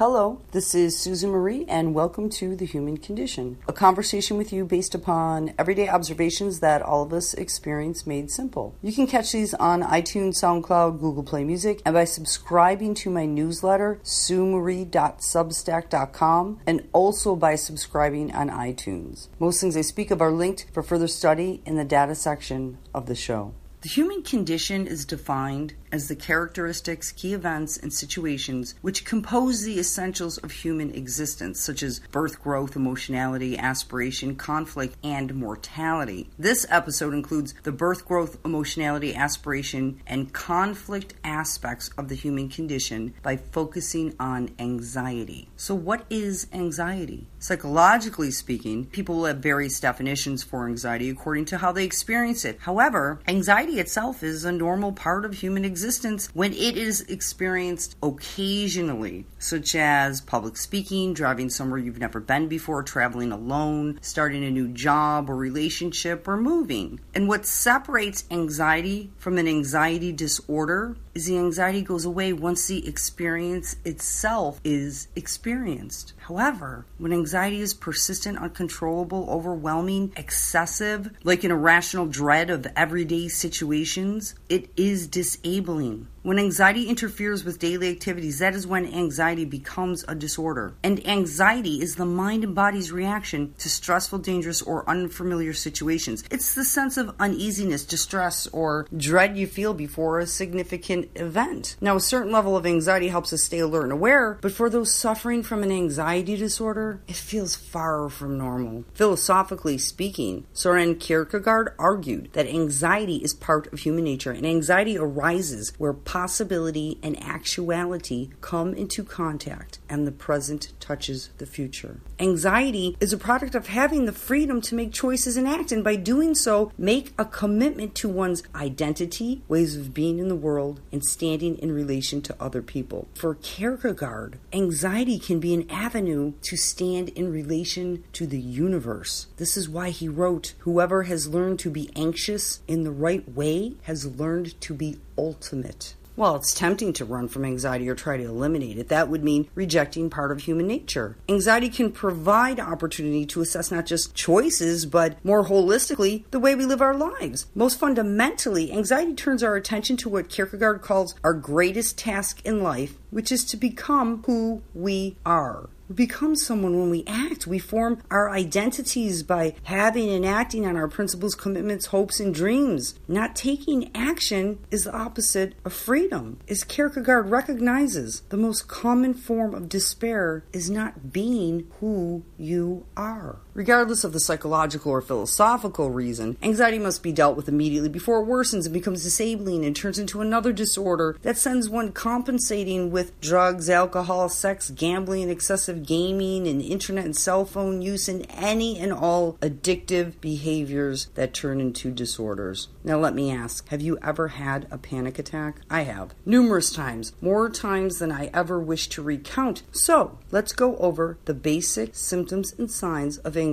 Hello, this is Susan Marie, and welcome to The Human Condition, a conversation with you based upon everyday observations that all of us experience made simple. You can catch these on iTunes, SoundCloud, Google Play Music, and by subscribing to my newsletter, suemarie.substack.com, and also by subscribing on iTunes. Most things I speak of are linked for further study in the data section of the show. The human condition is defined as the characteristics, key events, and situations which compose the essentials of human existence, such as birth, growth, emotionality, aspiration, conflict, and mortality. This episode includes the birth, growth, emotionality, aspiration, and conflict aspects of the human condition by focusing on anxiety. So, what is anxiety? Psychologically speaking, people will have various definitions for anxiety according to how they experience it. However, anxiety itself is a normal part of human existence existence when it is experienced occasionally, such as public speaking, driving somewhere you've never been before, traveling alone, starting a new job or relationship, or moving. And what separates anxiety from an anxiety disorder is the anxiety goes away once the experience itself is experienced. However, when anxiety is persistent, uncontrollable, overwhelming, excessive, like an irrational dread of everyday situations, it is disabling. When anxiety interferes with daily activities, that is when anxiety becomes a disorder. And anxiety is the mind and body's reaction to stressful, dangerous, or unfamiliar situations. It's the sense of uneasiness, distress, or dread you feel before a significant event. Now, a certain level of anxiety helps us stay alert and aware, but for those suffering from an anxiety disorder, it feels far from normal. Philosophically speaking, Soren Kierkegaard argued that anxiety is part of human nature, and anxiety arises where possibility and actuality come into contact and the present touches the future. Anxiety is a product of having the freedom to make choices and act, and by doing so, make a commitment to one's identity, ways of being in the world, and standing in relation to other people. For Kierkegaard, anxiety can be an avenue to stand in relation to the universe. This is why he wrote Whoever has learned to be anxious in the right way has learned to be ultimate. Well, it's tempting to run from anxiety or try to eliminate it. That would mean rejecting part of human nature. Anxiety can provide opportunity to assess not just choices, but more holistically, the way we live our lives. Most fundamentally, anxiety turns our attention to what Kierkegaard calls our greatest task in life, which is to become who we are. We become someone when we act. We form our identities by having and acting on our principles, commitments, hopes, and dreams. Not taking action is the opposite of freedom. As Kierkegaard recognizes, the most common form of despair is not being who you are. Regardless of the psychological or philosophical reason, anxiety must be dealt with immediately before it worsens and becomes disabling and turns into another disorder that sends one compensating with drugs, alcohol, sex, gambling, excessive gaming and internet and cell phone use and any and all addictive behaviors that turn into disorders. Now, let me ask have you ever had a panic attack? I have. Numerous times, more times than I ever wish to recount. So, let's go over the basic symptoms and signs of anxiety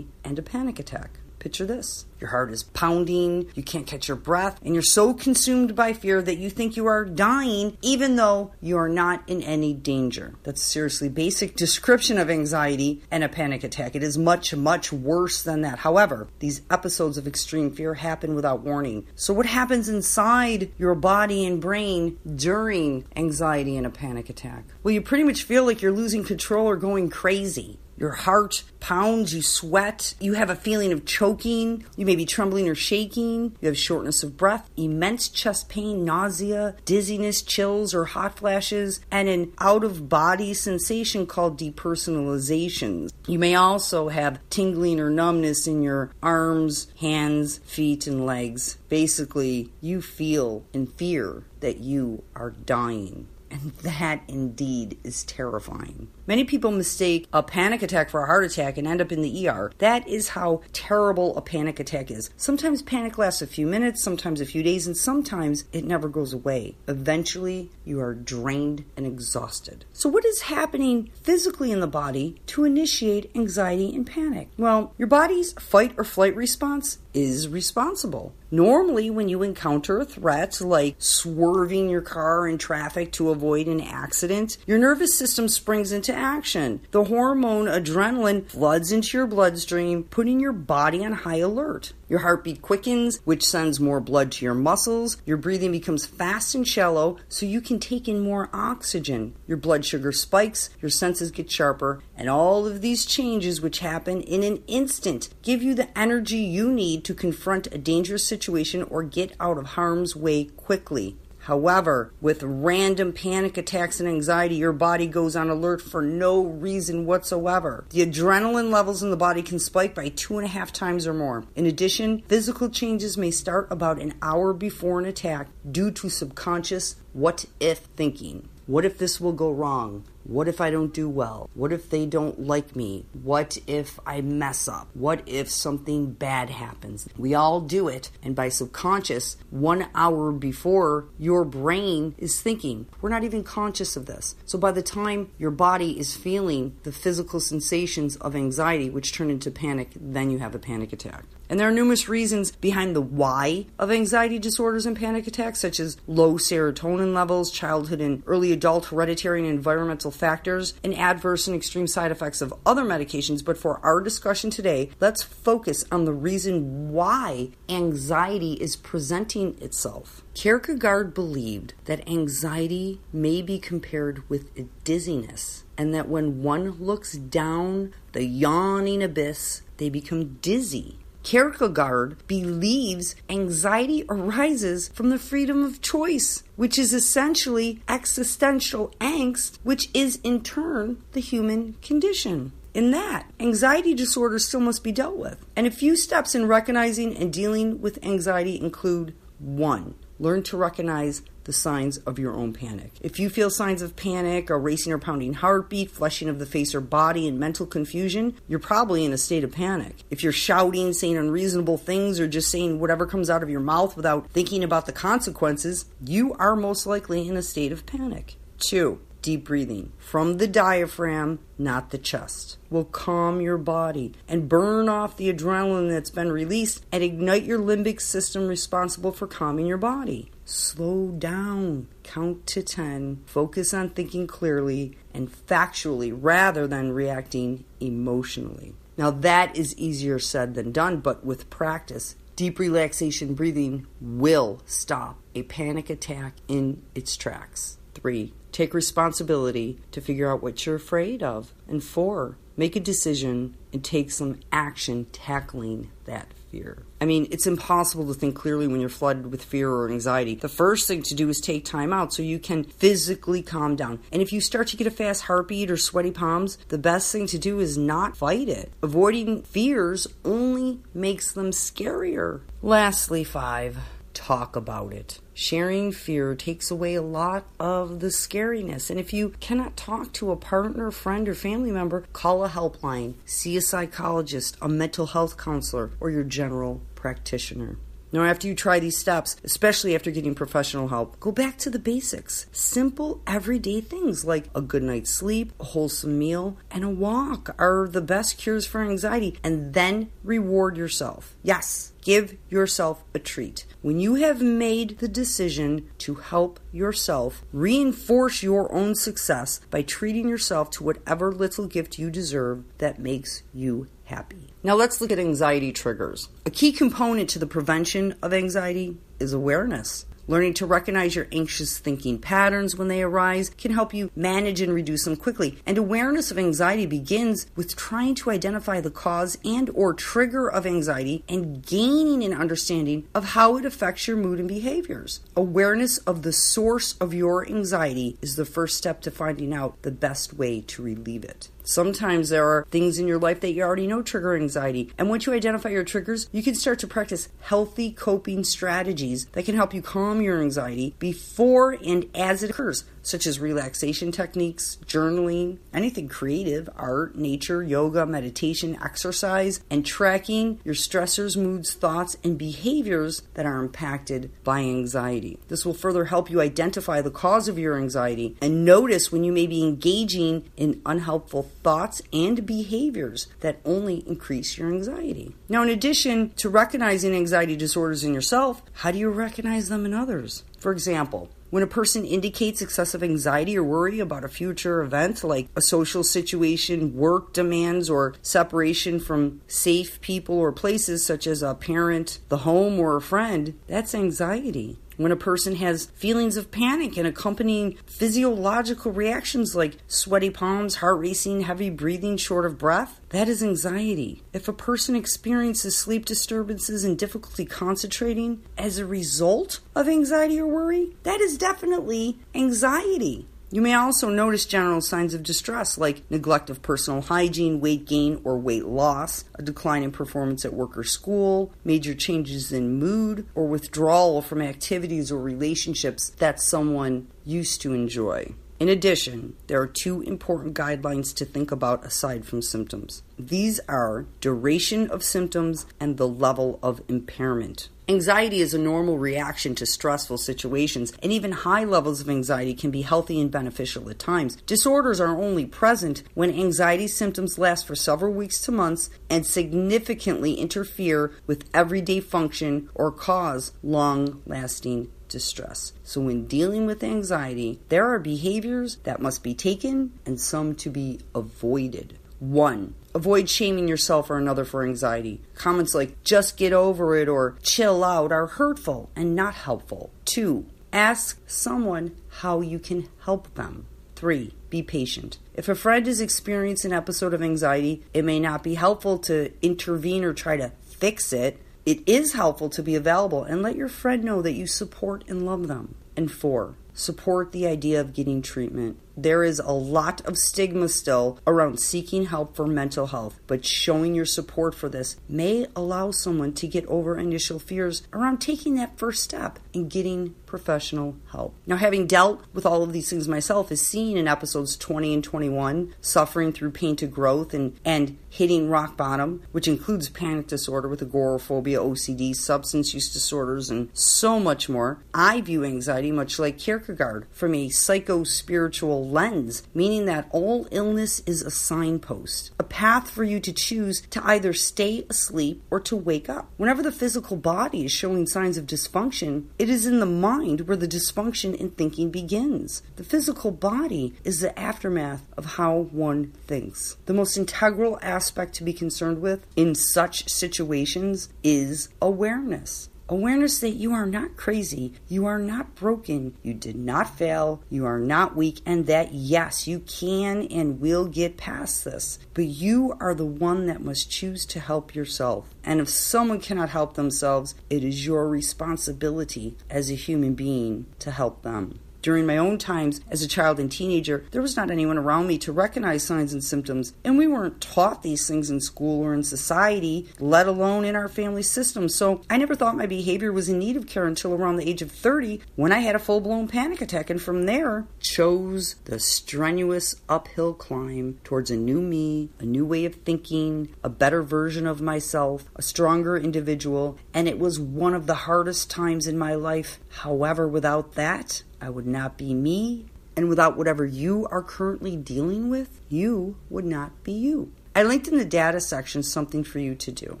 and a panic attack. Picture this your heart is pounding, you can't catch your breath, and you're so consumed by fear that you think you are dying even though you are not in any danger. That's a seriously basic description of anxiety and a panic attack. It is much, much worse than that. However, these episodes of extreme fear happen without warning. So, what happens inside your body and brain during anxiety and a panic attack? Well, you pretty much feel like you're losing control or going crazy. Your heart pounds, you sweat, you have a feeling of choking, you may be trembling or shaking, you have shortness of breath, immense chest pain, nausea, dizziness, chills, or hot flashes, and an out of body sensation called depersonalization. You may also have tingling or numbness in your arms, hands, feet, and legs. Basically, you feel in fear that you are dying. And that indeed is terrifying. Many people mistake a panic attack for a heart attack and end up in the ER. That is how terrible a panic attack is. Sometimes panic lasts a few minutes, sometimes a few days, and sometimes it never goes away. Eventually, you are drained and exhausted. So, what is happening physically in the body to initiate anxiety and panic? Well, your body's fight or flight response is responsible. Normally, when you encounter a threat like swerving your car in traffic to avoid an accident, your nervous system springs into action. The hormone adrenaline floods into your bloodstream, putting your body on high alert. Your heartbeat quickens, which sends more blood to your muscles. Your breathing becomes fast and shallow, so you can take in more oxygen. Your blood sugar spikes, your senses get sharper, and all of these changes, which happen in an instant, give you the energy you need to confront a dangerous situation or get out of harm's way quickly. However, with random panic attacks and anxiety, your body goes on alert for no reason whatsoever. The adrenaline levels in the body can spike by two and a half times or more. In addition, physical changes may start about an hour before an attack due to subconscious what if thinking. What if this will go wrong? What if I don't do well? What if they don't like me? What if I mess up? What if something bad happens? We all do it, and by subconscious, one hour before your brain is thinking. We're not even conscious of this. So by the time your body is feeling the physical sensations of anxiety, which turn into panic, then you have a panic attack. And there are numerous reasons behind the why of anxiety disorders and panic attacks, such as low serotonin levels, childhood and early adult hereditary and environmental factors, and adverse and extreme side effects of other medications. But for our discussion today, let's focus on the reason why anxiety is presenting itself. Kierkegaard believed that anxiety may be compared with dizziness, and that when one looks down the yawning abyss, they become dizzy Kierkegaard believes anxiety arises from the freedom of choice, which is essentially existential angst, which is in turn the human condition. In that, anxiety disorder still must be dealt with. And a few steps in recognizing and dealing with anxiety include 1. Learn to recognize the signs of your own panic. If you feel signs of panic, a racing or pounding heartbeat, flushing of the face or body, and mental confusion, you're probably in a state of panic. If you're shouting, saying unreasonable things, or just saying whatever comes out of your mouth without thinking about the consequences, you are most likely in a state of panic. Two, deep breathing from the diaphragm, not the chest, will calm your body and burn off the adrenaline that's been released and ignite your limbic system responsible for calming your body. Slow down, count to 10, focus on thinking clearly and factually rather than reacting emotionally. Now, that is easier said than done, but with practice, deep relaxation breathing will stop a panic attack in its tracks. Three, take responsibility to figure out what you're afraid of. And four, make a decision and take some action tackling that fear. I mean, it's impossible to think clearly when you're flooded with fear or anxiety. The first thing to do is take time out so you can physically calm down. And if you start to get a fast heartbeat or sweaty palms, the best thing to do is not fight it. Avoiding fears only makes them scarier. Lastly, five, talk about it. Sharing fear takes away a lot of the scariness. And if you cannot talk to a partner, friend, or family member, call a helpline, see a psychologist, a mental health counselor, or your general practitioner. Now, after you try these steps, especially after getting professional help, go back to the basics. Simple, everyday things like a good night's sleep, a wholesome meal, and a walk are the best cures for anxiety. And then reward yourself. Yes, give yourself a treat. When you have made the decision to help yourself, reinforce your own success by treating yourself to whatever little gift you deserve that makes you happy. Now let's look at anxiety triggers. A key component to the prevention of anxiety is awareness. Learning to recognize your anxious thinking patterns when they arise can help you manage and reduce them quickly. And awareness of anxiety begins with trying to identify the cause and or trigger of anxiety and gaining an understanding of how it affects your mood and behaviors. Awareness of the source of your anxiety is the first step to finding out the best way to relieve it. Sometimes there are things in your life that you already know trigger anxiety. And once you identify your triggers, you can start to practice healthy coping strategies that can help you calm your anxiety before and as it occurs. such as relaxation techniques, journaling, anything creative, art, nature, yoga, meditation, exercise, and tracking your stressors, moods, thoughts, and behaviors that are impacted by anxiety. This will further help you identify the cause of your anxiety and notice when you may be engaging in unhelpful thoughts and behaviors that only increase your anxiety. Now, in addition to recognizing anxiety disorders in yourself, how do you recognize them in others? For example, when a person indicates excessive anxiety or worry about a future event like a social situation, work demands, or separation from safe people or places such as a parent, the home, or a friend, that's anxiety when a person has feelings of panic and accompanying physiological reactions like sweaty palms, heart racing, heavy breathing, short of breath, that is anxiety. If a person experiences sleep disturbances and difficulty concentrating as a result of anxiety or worry, that is definitely anxiety. You may also notice general signs of distress like neglect of personal hygiene, weight gain or weight loss, a decline in performance at work or school, major changes in mood, or withdrawal from activities or relationships that someone used to enjoy. In addition, there are two important guidelines to think about aside from symptoms. These are duration of symptoms and the level of impairment. Anxiety is a normal reaction to stressful situations, and even high levels of anxiety can be healthy and beneficial at times. Disorders are only present when anxiety symptoms last for several weeks to months and significantly interfere with everyday function or cause long lasting distress. So, when dealing with anxiety, there are behaviors that must be taken and some to be avoided. One, avoid shaming yourself or another for anxiety. Comments like just get over it or chill out are hurtful and not helpful. Two, ask someone how you can help them. Three, be patient. If a friend is experiencing an episode of anxiety, it may not be helpful to intervene or try to fix it. It is helpful to be available and let your friend know that you support and love them. And four, support the idea of getting treatment. There is a lot of stigma still around seeking help for mental health, but showing your support for this may allow someone to get over initial fears around taking that first step and getting professional help. Now, having dealt with all of these things myself, is seen in episodes 20 and 21, suffering through pain to growth and, and hitting rock bottom, which includes panic disorder with agoraphobia, OCD, substance use disorders, and so much more. I view anxiety much like Kierkegaard from a psycho spiritual lens, meaning that all illness is a signpost, a path for you to choose to either stay asleep or to wake up. Whenever the physical body is showing signs of dysfunction, it is in the mind where the dysfunction in thinking begins. The physical body is the aftermath of how one thinks. The most integral aspect to be concerned with in such situations is awareness. Awareness that you are not crazy, you are not broken, you did not fail, you are not weak, and that yes, you can and will get past this. But you are the one that must choose to help yourself. And if someone cannot help themselves, it is your responsibility as a human being to help them. During my own times as a child and teenager, there was not anyone around me to recognize signs and symptoms, and we weren't taught these things in school or in society, let alone in our family system. So I never thought my behavior was in need of care until around the age of 30 when I had a full blown panic attack, and from there chose the strenuous uphill climb towards a new me, a new way of thinking, a better version of myself, a stronger individual, and it was one of the hardest times in my life. However, without that, I would not be me, and without whatever you are currently dealing with, you would not be you. I linked in the data section something for you to do.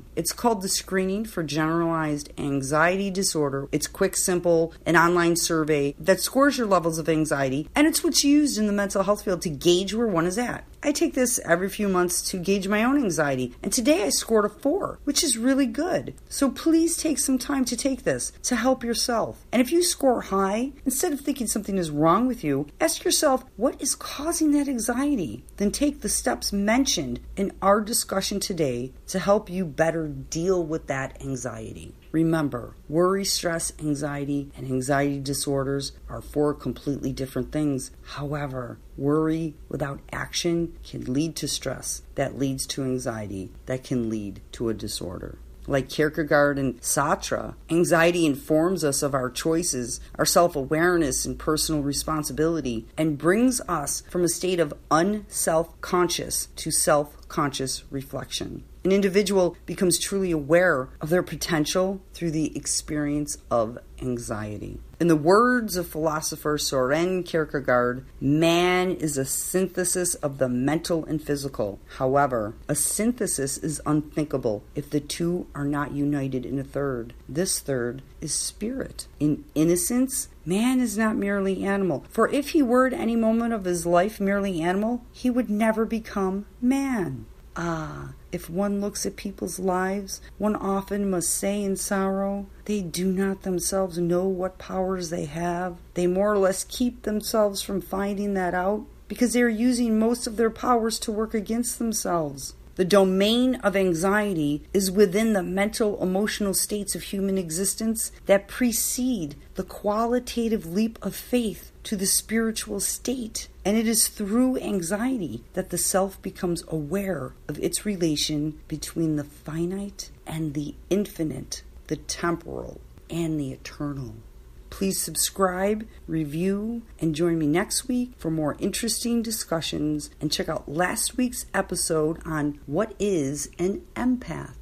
It's called the Screening for Generalized Anxiety Disorder. It's quick, simple, an online survey that scores your levels of anxiety, and it's what's used in the mental health field to gauge where one is at. I take this every few months to gauge my own anxiety, and today I scored a 4, which is really good. So please take some time to take this to help yourself. And if you score high, instead of thinking something is wrong with you, ask yourself what is causing that anxiety. Then take the steps mentioned in our discussion today to help you better deal with that anxiety. Remember, worry, stress, anxiety, and anxiety disorders are four completely different things. However, worry without action can lead to stress that leads to anxiety that can lead to a disorder. Like Kierkegaard and Sartre, anxiety informs us of our choices, our self awareness, and personal responsibility, and brings us from a state of unself conscious to self conscious reflection. An individual becomes truly aware of their potential through the experience of anxiety. In the words of philosopher Soren Kierkegaard, man is a synthesis of the mental and physical. However, a synthesis is unthinkable if the two are not united in a third. This third is spirit. In innocence, man is not merely animal. For if he were at any moment of his life merely animal, he would never become man. Ah, if one looks at people's lives, one often must say in sorrow, they do not themselves know what powers they have. They more or less keep themselves from finding that out because they are using most of their powers to work against themselves. The domain of anxiety is within the mental emotional states of human existence that precede the qualitative leap of faith to the spiritual state. And it is through anxiety that the self becomes aware of its relation between the finite and the infinite, the temporal and the eternal. Please subscribe, review, and join me next week for more interesting discussions. And check out last week's episode on what is an empath.